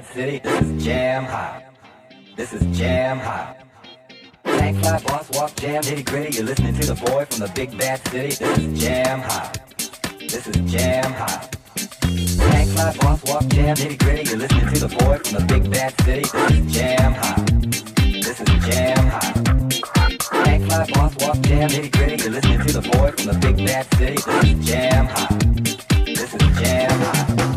Mad City, this is jam hot. This is jam hot. Tank fly, boss walk, jam, nitty gritty. You're listening to the boy from the big bad city. This is jam hot. This is jam hot. Tank fly, boss walk, jam, nitty gritty. You're listening to the boy from the big bad city. This is jam hot. This is jam hot. Tank fly, boss walk, jam, nitty gritty. You're listening to the boy from the big bad city. This is jam hot. This is jam hot.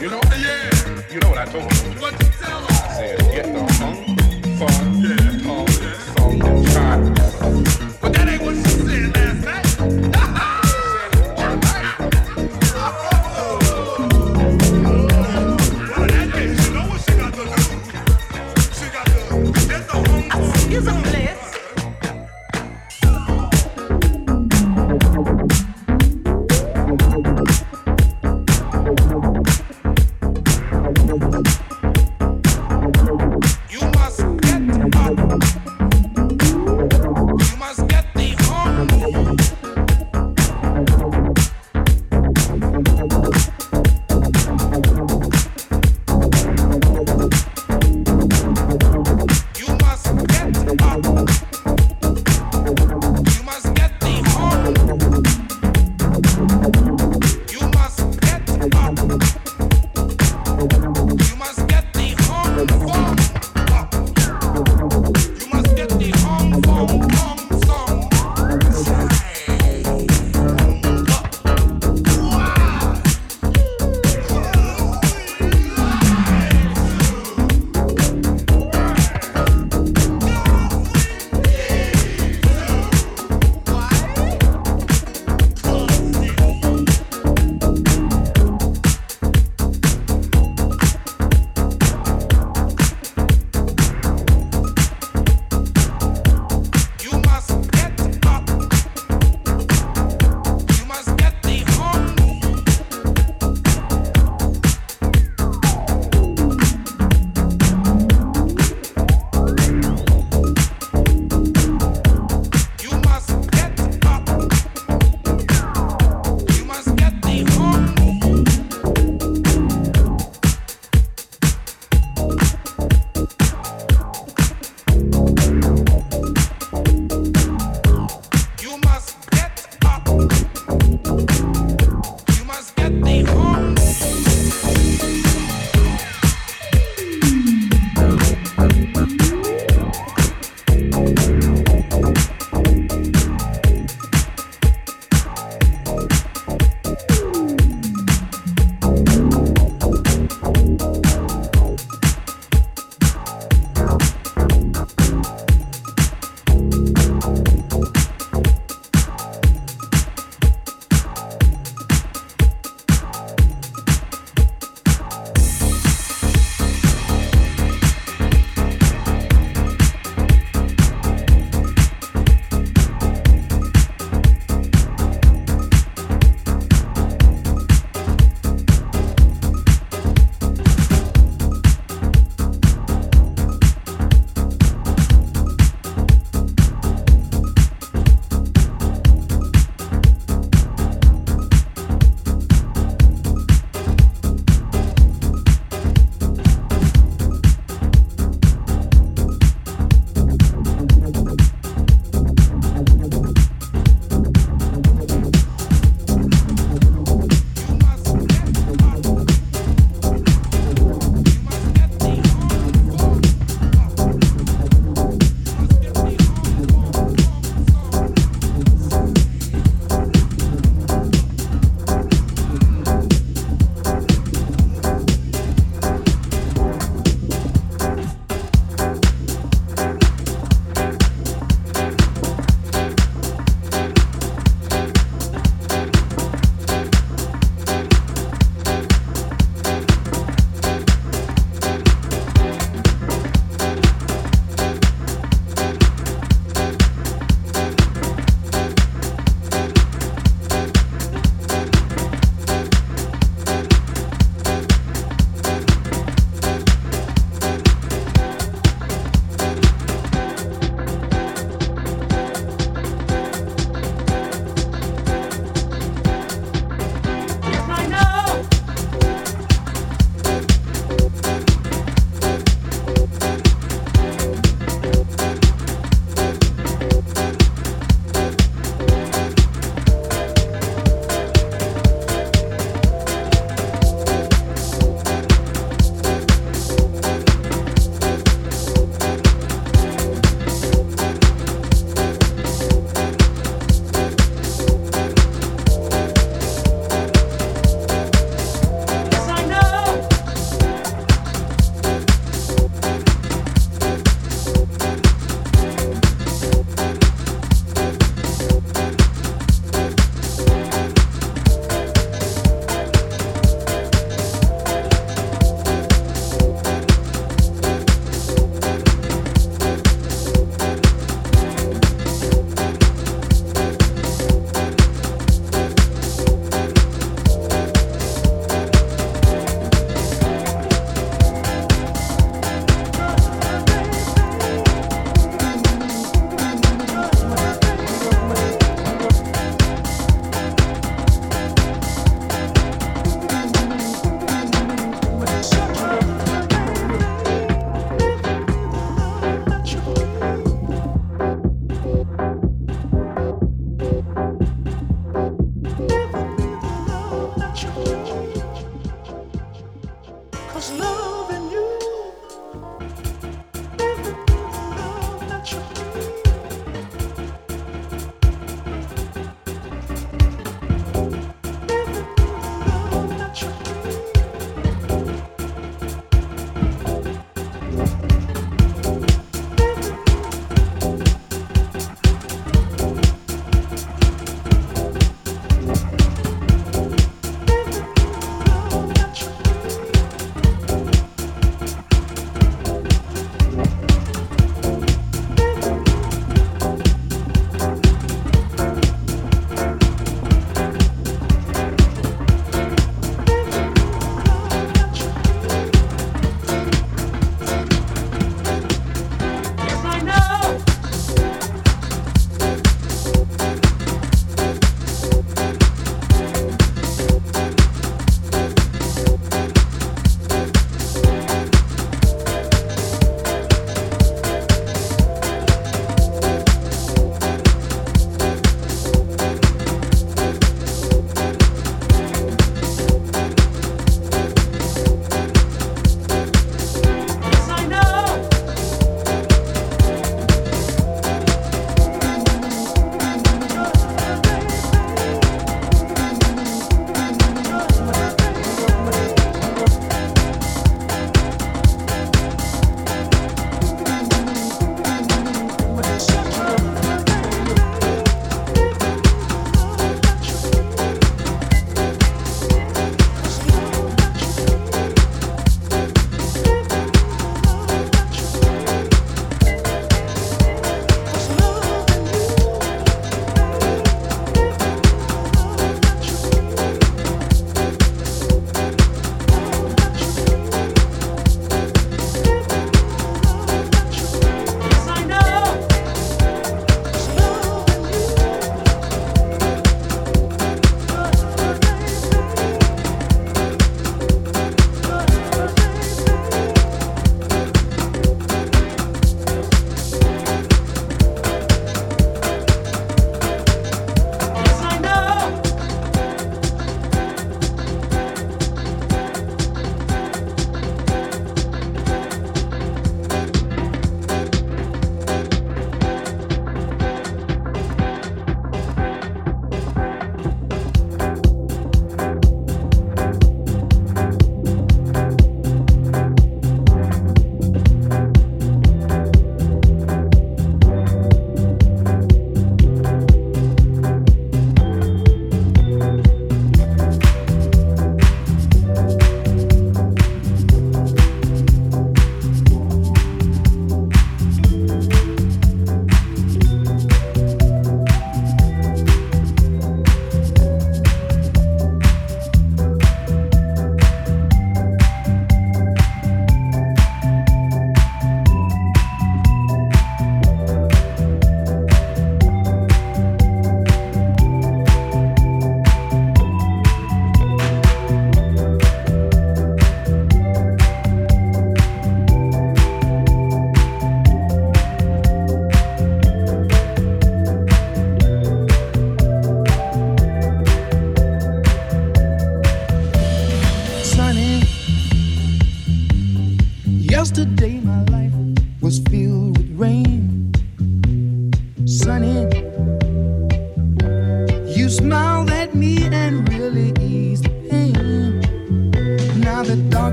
You know, yeah. You know what I told you. What you tell? I said, get the funk, fun, yeah.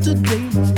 Yesterday